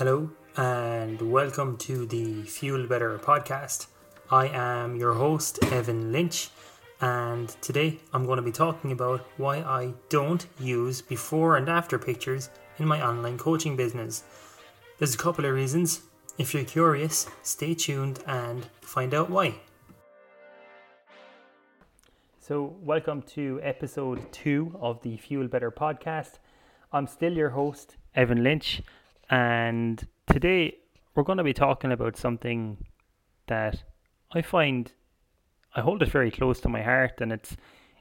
Hello, and welcome to the Fuel Better podcast. I am your host, Evan Lynch, and today I'm going to be talking about why I don't use before and after pictures in my online coaching business. There's a couple of reasons. If you're curious, stay tuned and find out why. So, welcome to episode two of the Fuel Better podcast. I'm still your host, Evan Lynch, and today we're going to be talking about something that I find I hold it very close to my heart, and it's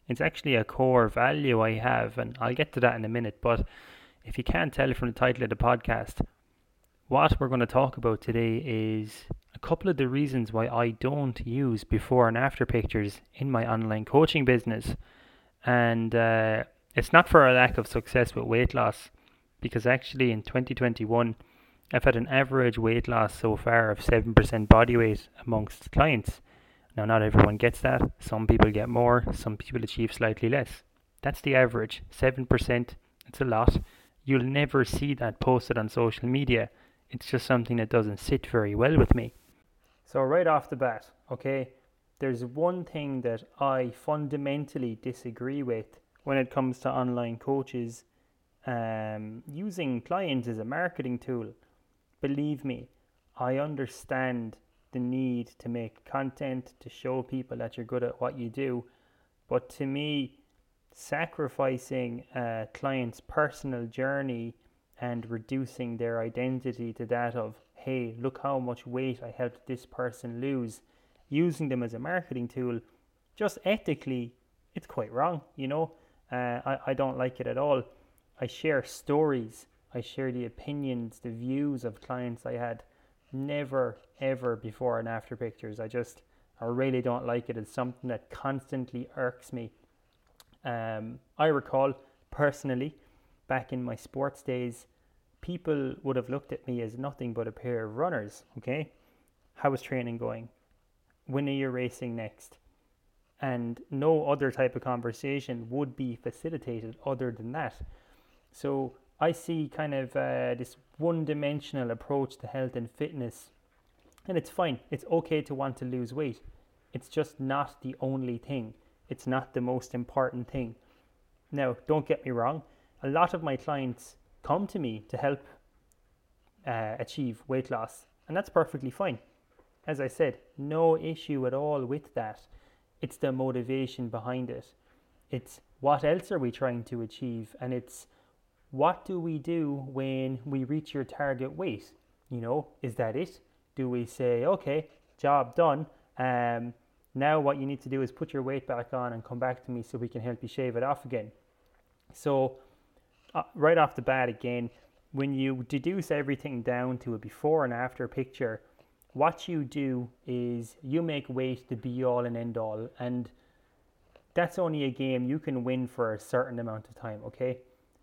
it's actually a core value I have, and I'll get to that in a minute. But if you can't tell from the title of the podcast, what we're going to talk about today is a couple of the reasons why I don't use before and after pictures in my online coaching business. And uh, it's not for a lack of success with weight loss, because actually in 2021, I've had an average weight loss so far of 7% body weight amongst clients. Now, not everyone gets that. Some people get more, some people achieve slightly less. That's the average 7%. It's a lot. You'll never see that posted on social media. It's just something that doesn't sit very well with me. So, right off the bat, okay, there's one thing that I fundamentally disagree with when it comes to online coaches um, using clients as a marketing tool. Believe me, I understand the need to make content to show people that you're good at what you do. But to me, sacrificing a client's personal journey and reducing their identity to that of, hey, look how much weight I helped this person lose, using them as a marketing tool, just ethically, it's quite wrong, you know. Uh, I, I don't like it at all. I share stories, I share the opinions, the views of clients I had. Never, ever before and after pictures. I just, I really don't like it. It's something that constantly irks me. Um, I recall personally, back in my sports days, people would have looked at me as nothing but a pair of runners. Okay, how is training going? When are you racing next? And no other type of conversation would be facilitated other than that. So I see kind of uh, this one dimensional approach to health and fitness, and it's fine. It's okay to want to lose weight. It's just not the only thing, it's not the most important thing. Now, don't get me wrong, a lot of my clients come to me to help uh, achieve weight loss, and that's perfectly fine. As I said, no issue at all with that. It's the motivation behind it. It's what else are we trying to achieve, and it's what do we do when we reach your target weight? You know, is that it? Do we say, okay, job done? Um, now what you need to do is put your weight back on and come back to me so we can help you shave it off again. So, uh, right off the bat, again, when you deduce everything down to a before and after picture, what you do is you make weight the be all and end all, and that's only a game you can win for a certain amount of time, okay?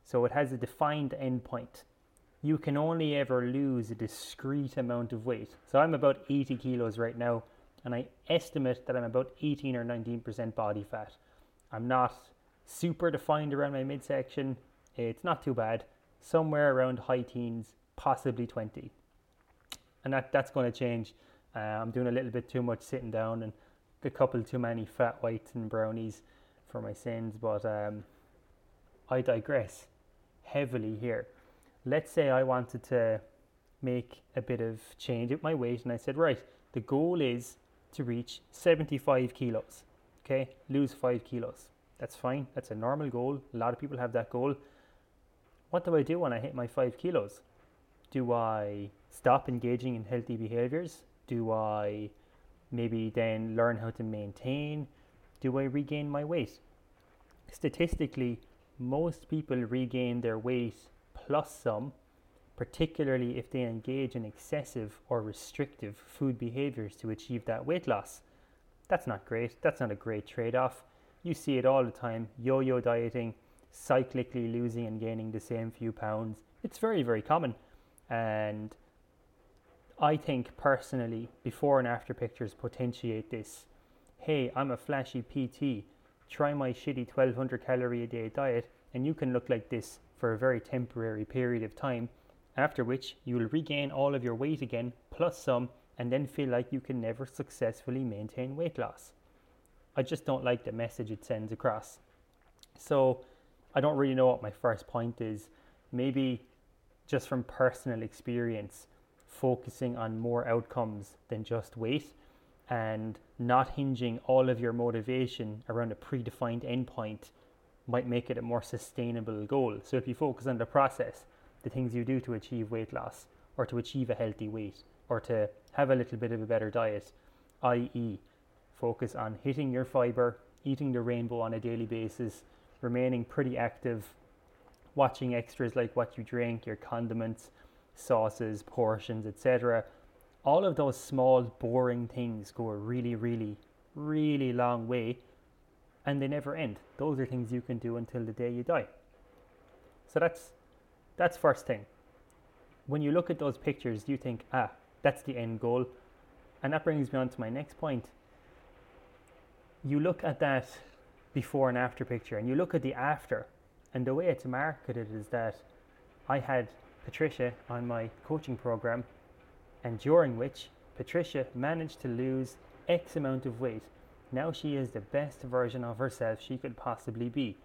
So it has a defined endpoint. You can only ever lose a discrete amount of weight. So I'm about 80 kilos right now, and I estimate that I'm about 18 or 19% body fat. I'm not super defined around my midsection. It's not too bad. Somewhere around high teens, possibly 20. And that, that's going to change. Uh, I'm doing a little bit too much sitting down and a couple too many flat whites and brownies for my sins, but um, I digress heavily here. Let's say I wanted to make a bit of change at my weight, and I said, right, the goal is to reach 75 kilos. Okay, lose five kilos. That's fine. That's a normal goal. A lot of people have that goal. What do I do when I hit my five kilos? Do I stop engaging in healthy behaviors? Do I maybe then learn how to maintain? Do I regain my weight? Statistically, most people regain their weight plus some, particularly if they engage in excessive or restrictive food behaviors to achieve that weight loss. That's not great. That's not a great trade off. You see it all the time yo yo dieting, cyclically losing and gaining the same few pounds. It's very, very common. And I think personally, before and after pictures potentiate this. Hey, I'm a flashy PT. Try my shitty 1200 calorie a day diet, and you can look like this for a very temporary period of time, after which you will regain all of your weight again, plus some, and then feel like you can never successfully maintain weight loss. I just don't like the message it sends across. So I don't really know what my first point is. Maybe just from personal experience, focusing on more outcomes than just weight and not hinging all of your motivation around a predefined endpoint might make it a more sustainable goal. So if you focus on the process, the things you do to achieve weight loss or to achieve a healthy weight or to have a little bit of a better diet, i.e., focus on hitting your fiber, eating the rainbow on a daily basis, remaining pretty active, watching extras like what you drink, your condiments, sauces, portions, etc. All of those small, boring things go a really, really, really long way and they never end. Those are things you can do until the day you die. So that's that's first thing. When you look at those pictures, you think, ah, that's the end goal. And that brings me on to my next point you look at that before and after picture and you look at the after and the way it's marketed is that I had Patricia on my coaching program and during which Patricia managed to lose X amount of weight. Now she is the best version of herself she could possibly be,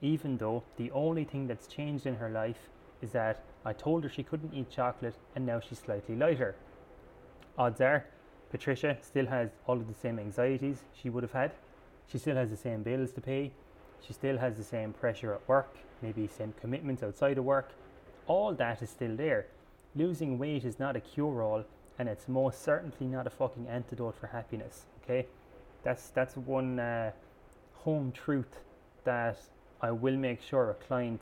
even though the only thing that's changed in her life is that I told her she couldn't eat chocolate and now she's slightly lighter. Odds are Patricia still has all of the same anxieties she would have had. She still has the same bills to pay. She still has the same pressure at work, maybe same commitments outside of work. All that is still there. Losing weight is not a cure all, and it's most certainly not a fucking antidote for happiness. Okay, that's that's one uh, home truth that I will make sure a client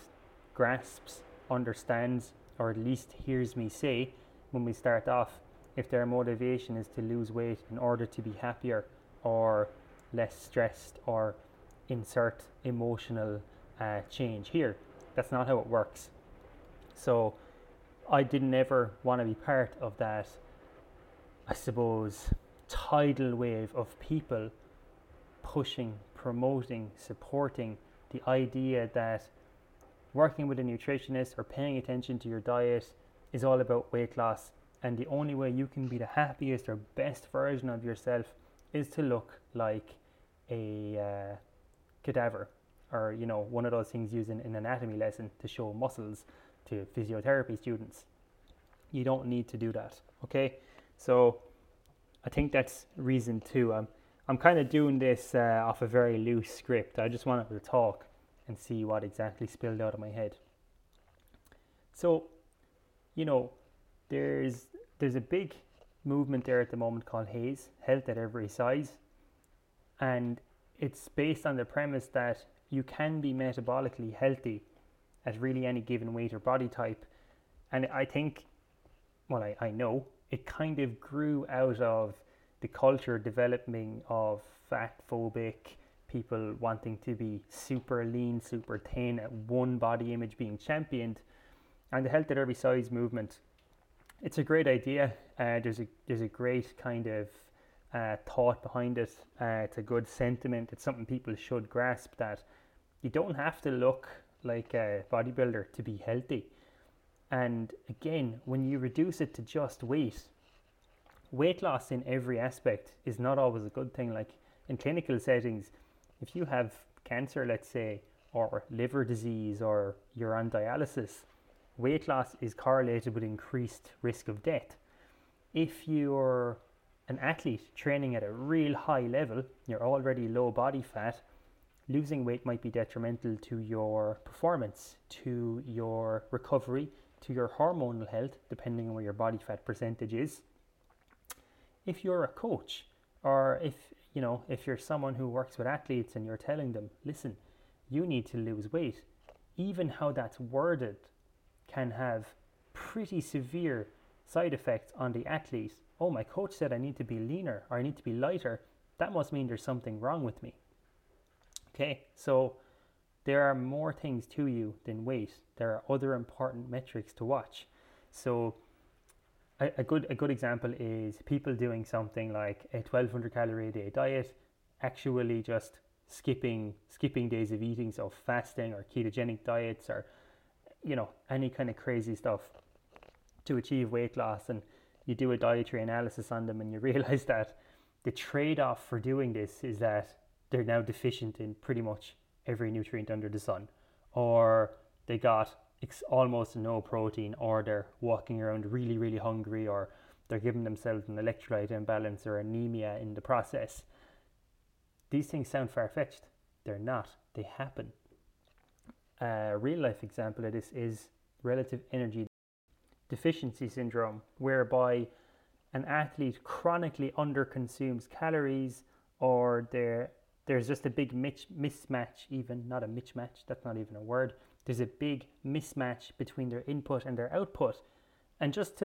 grasps, understands, or at least hears me say when we start off if their motivation is to lose weight in order to be happier or less stressed or insert emotional uh, change here. That's not how it works. So I didn't ever want to be part of that, I suppose, tidal wave of people pushing, promoting, supporting the idea that working with a nutritionist or paying attention to your diet is all about weight loss and the only way you can be the happiest or best version of yourself is to look like a uh, cadaver or you know one of those things used in an anatomy lesson to show muscles to physiotherapy students. You don't need to do that okay? So i think that's reason two. I'm, I'm kind of doing this uh, off a very loose script. I just wanted to talk and see what exactly spilled out of my head. So you know there's there's a big movement there at the moment called HAES, Health at Every Size. And it's based on the premise that you can be metabolically healthy at really any given weight or body type. And I think, well, I, I know it kind of grew out of the culture developing of fat phobic people wanting to be super lean, super thin, one body image being championed. And the health at every size movement it's a great idea. Uh, there's a there's a great kind of uh, thought behind it. Uh, it's a good sentiment. It's something people should grasp that you don't have to look like a bodybuilder to be healthy. And again, when you reduce it to just weight, weight loss in every aspect is not always a good thing. Like in clinical settings, if you have cancer, let's say, or liver disease, or you're on dialysis, weight loss is correlated with increased risk of death. If you're an athlete training at a real high level, you're already low body fat, losing weight might be detrimental to your performance, to your recovery, to your hormonal health, depending on where your body fat percentage is. If you're a coach, or if you know, if you're someone who works with athletes and you're telling them, listen, you need to lose weight, even how that's worded can have pretty severe side effects on the athlete. Oh, my coach said I need to be leaner or I need to be lighter. That must mean there's something wrong with me. Okay, so there are more things to you than weight. There are other important metrics to watch. So a, a good a good example is people doing something like a 1200 calorie a day diet, actually just skipping skipping days of eating, so fasting or ketogenic diets or you know any kind of crazy stuff to achieve weight loss and you do a dietary analysis on them and you realize that the trade-off for doing this is that they're now deficient in pretty much every nutrient under the sun or they got ex- almost no protein or they're walking around really really hungry or they're giving themselves an electrolyte imbalance or anemia in the process. These things sound far-fetched. They're not. They happen. A real life example of this is relative energy deficiency syndrome whereby an athlete chronically underconsumes calories or there's just a big mismatch even not a mismatch that's not even a word there's a big mismatch between their input and their output. And just to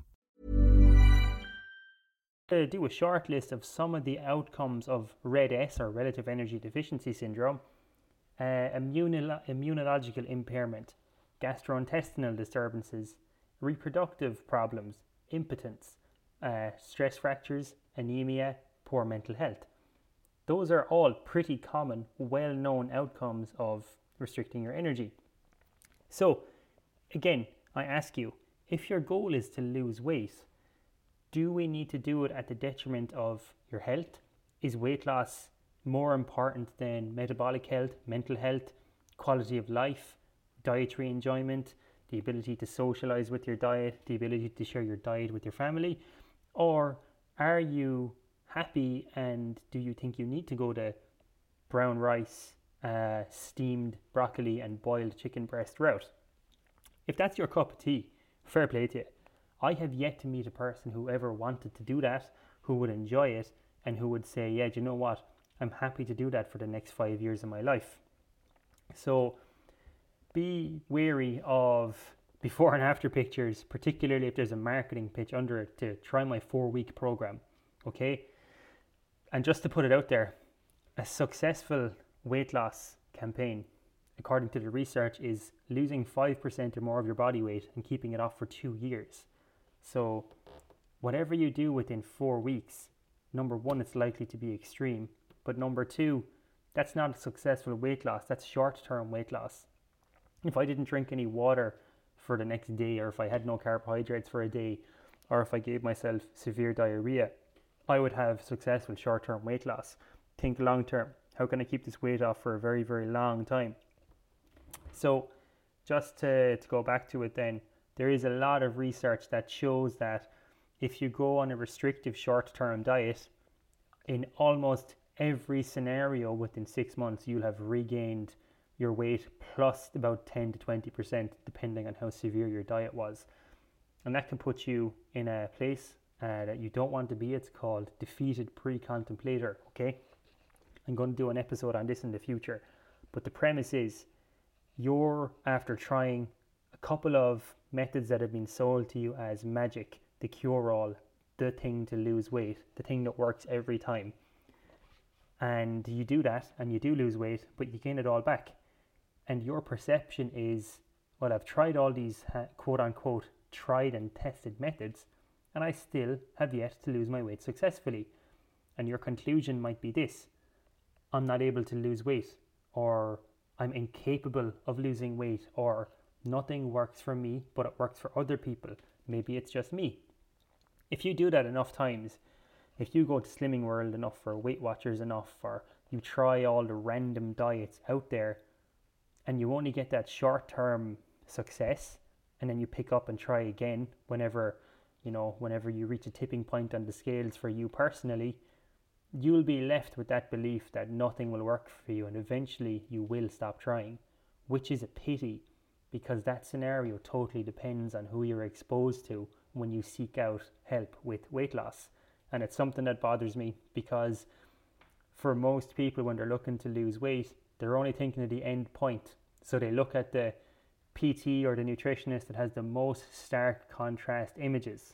To do a short list of some of the outcomes of RED-S or relative energy deficiency syndrome, uh, immunolo- immunological impairment, gastrointestinal disturbances, reproductive problems, impotence, uh, stress fractures, anemia, poor mental health. Those are all pretty common, well known outcomes of restricting your energy. So, again, I ask you if your goal is to lose weight, do we need to do it at the detriment of your health? Is weight loss more important than metabolic health, mental health, quality of life, dietary enjoyment, the ability to socialize with your diet, the ability to share your diet with your family? Or are you happy and do you think you need to go to brown rice, uh, steamed broccoli, and boiled chicken breast route? If that's your cup of tea, fair play to you. I have yet to meet a person who ever wanted to do that, who would enjoy it, and who would say, Yeah, do you know what? I'm happy to do that for the next five years of my life. So be wary of before and after pictures, particularly if there's a marketing pitch under it to try my four week program. Okay? And just to put it out there, a successful weight loss campaign according to the research, is losing 5% or more of your body weight and keeping it off for two years. So, whatever you do within four weeks, number one, it's likely to be extreme. But number two, that's not a successful weight loss, that's short term weight loss. If I didn't drink any water for the next day, or if I had no carbohydrates for a day, or if I gave myself severe diarrhea, I would have successful short term weight loss. Think long term. How can I keep this weight off for a very, very long time? So, just to, to go back to it then, there is a lot of research that shows that if you go on a restrictive short term diet, in almost every scenario within six months, you'll have regained your weight plus about 10 to 20%, depending on how severe your diet was. And that can put you in a place uh, that you don't want to be. It's called defeated pre contemplator. Okay. I'm going to do an episode on this in the future. But the premise is you're after trying a couple of methods that have been sold to you as magic, the cure all, the thing to lose weight, the thing that works every time. And you do that and you do lose weight, but you gain it all back. And your perception is well, I've tried all these uh, quote unquote tried and tested methods, and I still have yet to lose my weight successfully. And your conclusion might be this I'm not able to lose weight, or I'm incapable of losing weight, or nothing works for me, but it works for other people. Maybe it's just me. If you do that enough times, if you go to Slimming World enough, or Weight Watchers enough, or you try all the random diets out there, and you only get that short term success, and then you pick up and try again whenever you know whenever you reach a tipping point on the scales for you personally you'll be left with that belief that nothing will work for you and eventually you will stop trying which is a pity because that scenario totally depends on who you're exposed to when you seek out help with weight loss and it's something that bothers me because for most people when they're looking to lose weight they're only thinking of the end point so they look at the PT or the nutritionist that has the most stark contrast images.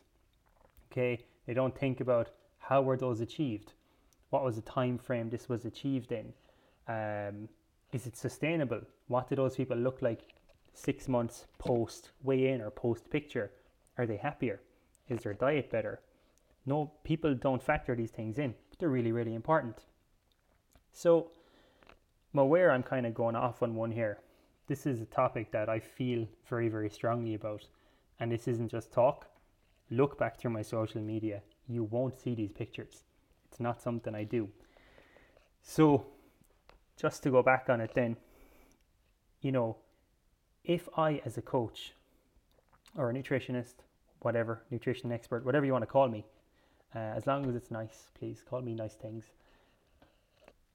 Okay, they don't think about how were those achieved, what was the time frame this was achieved in, um, is it sustainable? What do those people look like six months post weigh in or post picture? Are they happier? Is their diet better? No, people don't factor these things in, but they're really, really important. So, I'm aware I'm kind of going off on one here, this is a topic that I feel very, very strongly about. And this isn't just talk. Look back through my social media. You won't see these pictures. It's not something I do. So, just to go back on it then, you know, if I, as a coach or a nutritionist, whatever, nutrition expert, whatever you want to call me, uh, as long as it's nice, please call me nice things.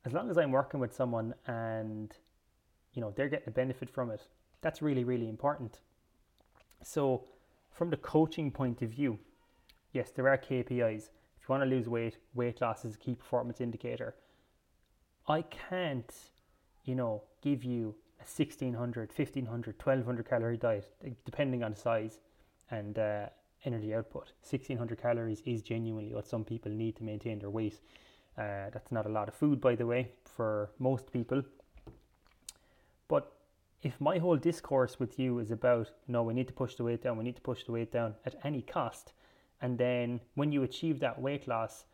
As long as I'm working with someone and you know they're getting a benefit from it that's really really important. So from the coaching point of view yes there are kpis if you want to lose weight weight loss is a key performance indicator. I can't you know give you a 1600 1500 1200 calorie diet depending on size and uh, energy output. 1600 calories is genuinely what some people need to maintain their weight. Uh, that's not a lot of food by the way for most people. But if my whole discourse with you is about, no, we need to push the weight down, we need to push the weight down at any cost, and then when you achieve that weight loss,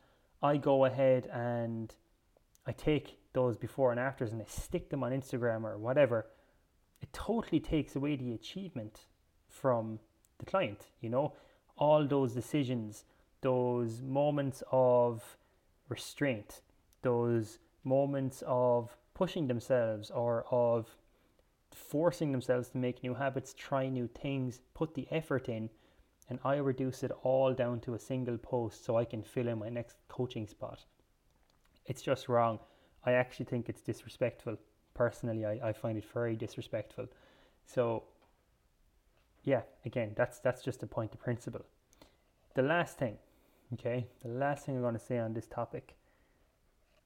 I go ahead and I take those before and afters and they stick them on Instagram or whatever, it totally takes away the achievement from the client, you know? All those decisions, those moments of restraint, those moments of pushing themselves or of forcing themselves to make new habits, try new things, put the effort in, and I reduce it all down to a single post so I can fill in my next coaching spot. It's just wrong. I actually think it's disrespectful. Personally, I, I find it very disrespectful. So, yeah, again, that's that's just a point of principle. The last thing, okay, the last thing I'm going to say on this topic,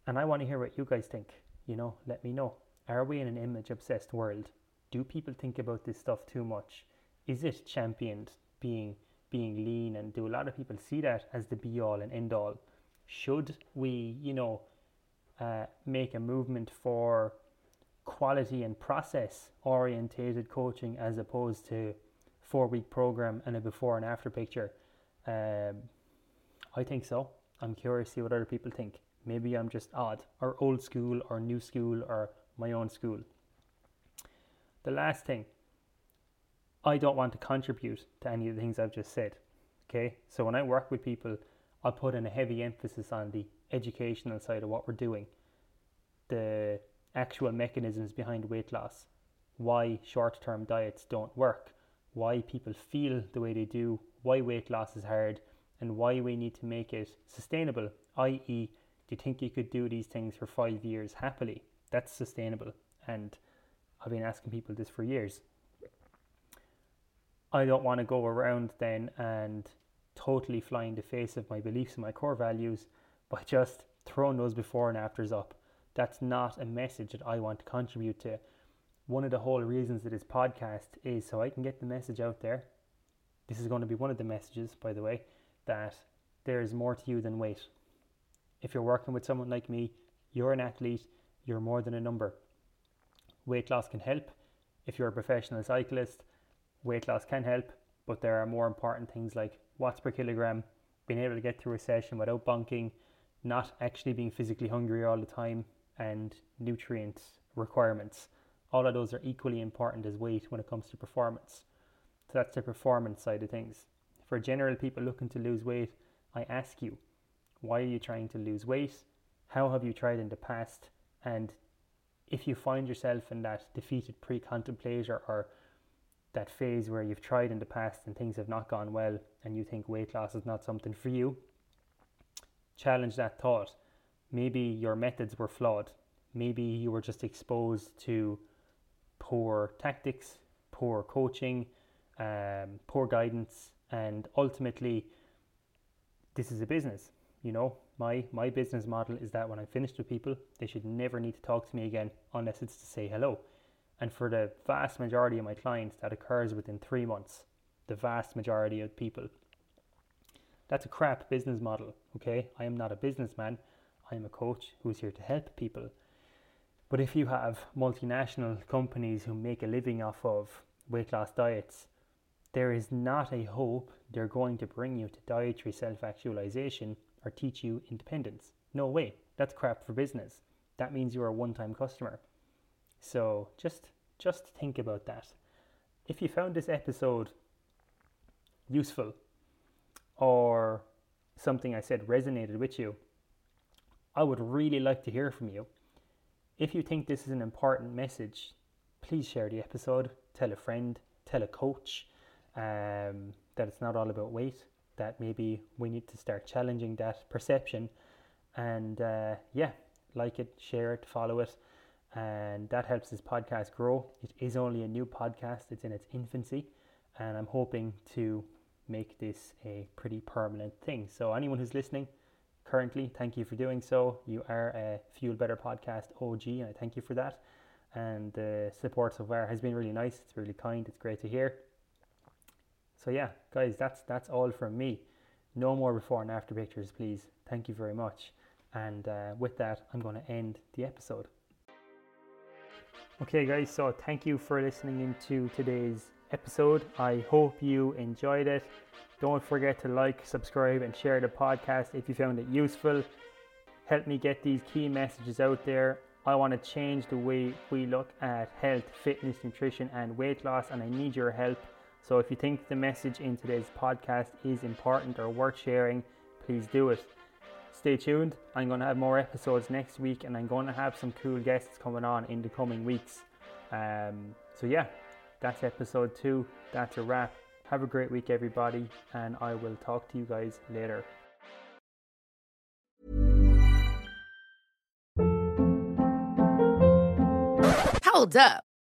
and I want to hear what you guys think. You know, let me know. Are we in an image obsessed world? do people think about this stuff too much? Is it championed being being lean and do a lot of people see that as the be all and end all? Should we, you know, uh, make a movement for quality and process orientated coaching as opposed to four week program and a before and after picture? Um, I think so. I'm curious to see what other people think. Maybe I'm just odd or old school or new school or my own school. The last thing, I don't want to contribute to any of the things I've just said. Okay, so when I work with people, I put in a heavy emphasis on the educational side of what we're doing, the actual mechanisms behind weight loss, why short term diets don't work, why people feel the way they do, why weight loss is hard, and why we need to make it sustainable, i.e., do you think you could do these things for five years happily? That's sustainable. And I've been asking people this for years. I don't want to go around then and totally fly in the face of my beliefs and my core values by just throwing those before and afters up. That's not a message that I want to contribute to. One of the whole reasons that this podcast is so I can get the message out there. This is going to be one of the messages, by the way, that there is more to you than weight. If you're working with someone like me, you're an athlete, you're more than a number weight loss can help. If you're a professional cyclist, weight loss can help, but there are more important things like watts per kilogram, being able to get through a session without bonking, not actually being physically hungry all the time, and nutrient requirements. All of those are equally important as weight when it comes to performance. So that's the performance side of things. For general people looking to lose weight, I ask you, why are you trying to lose weight? How have you tried in the past? And if you find yourself in that defeated pre contemplator or that phase where you've tried in the past and things have not gone well and you think weight loss is not something for you, challenge that thought. Maybe your methods were flawed. Maybe you were just exposed to poor tactics, poor coaching, um, poor guidance, and ultimately, this is a business. You know, my my business model is that when I'm finished with people, they should never need to talk to me again unless it's to say hello. And for the vast majority of my clients, that occurs within three months. The vast majority of people. That's a crap business model, okay? I am not a businessman. I am a coach who's here to help people. But if you have multinational companies who make a living off of weight loss diets, there is not a hope they're going to bring you to dietary self actualization or teach you independence. No way. That's crap for business. That means you're a one time customer. So just just think about that. If you found this episode useful or something I said resonated with you, I would really like to hear from you. If you think this is an important message, please share the episode, tell a friend, tell a coach um, that it's not all about weight, that maybe we need to start challenging that perception. And uh, yeah, like it, share it, follow it and that helps this podcast grow. It is only a new podcast, it's in its infancy, and I'm hoping to make this a pretty permanent thing. So, anyone who's listening currently, thank you for doing so. You are a Fuel Better podcast OG, and I thank you for that. And the support so far has been really nice. It's really kind. It's great to hear. So yeah, guys, that's that's all from me. No more before and after pictures, please. Thank you very much. And uh, with that, I'm going to end the episode. Okay, guys, so thank you for listening into today's episode. I hope you enjoyed it. Don't forget to like, subscribe, and share the podcast if you found it useful. Help me get these key messages out there. I want to change the way we look at health, fitness, nutrition, and weight loss, and I need your help. So if you think the message in today's podcast is important or worth sharing, please do it stay tuned. I'm going to have more episodes next week and I'm going to have some cool guests coming on in the coming weeks. Um, so, yeah, that's episode two. That's a wrap. Have a great week, everybody, and I will talk to you guys later. Hold up.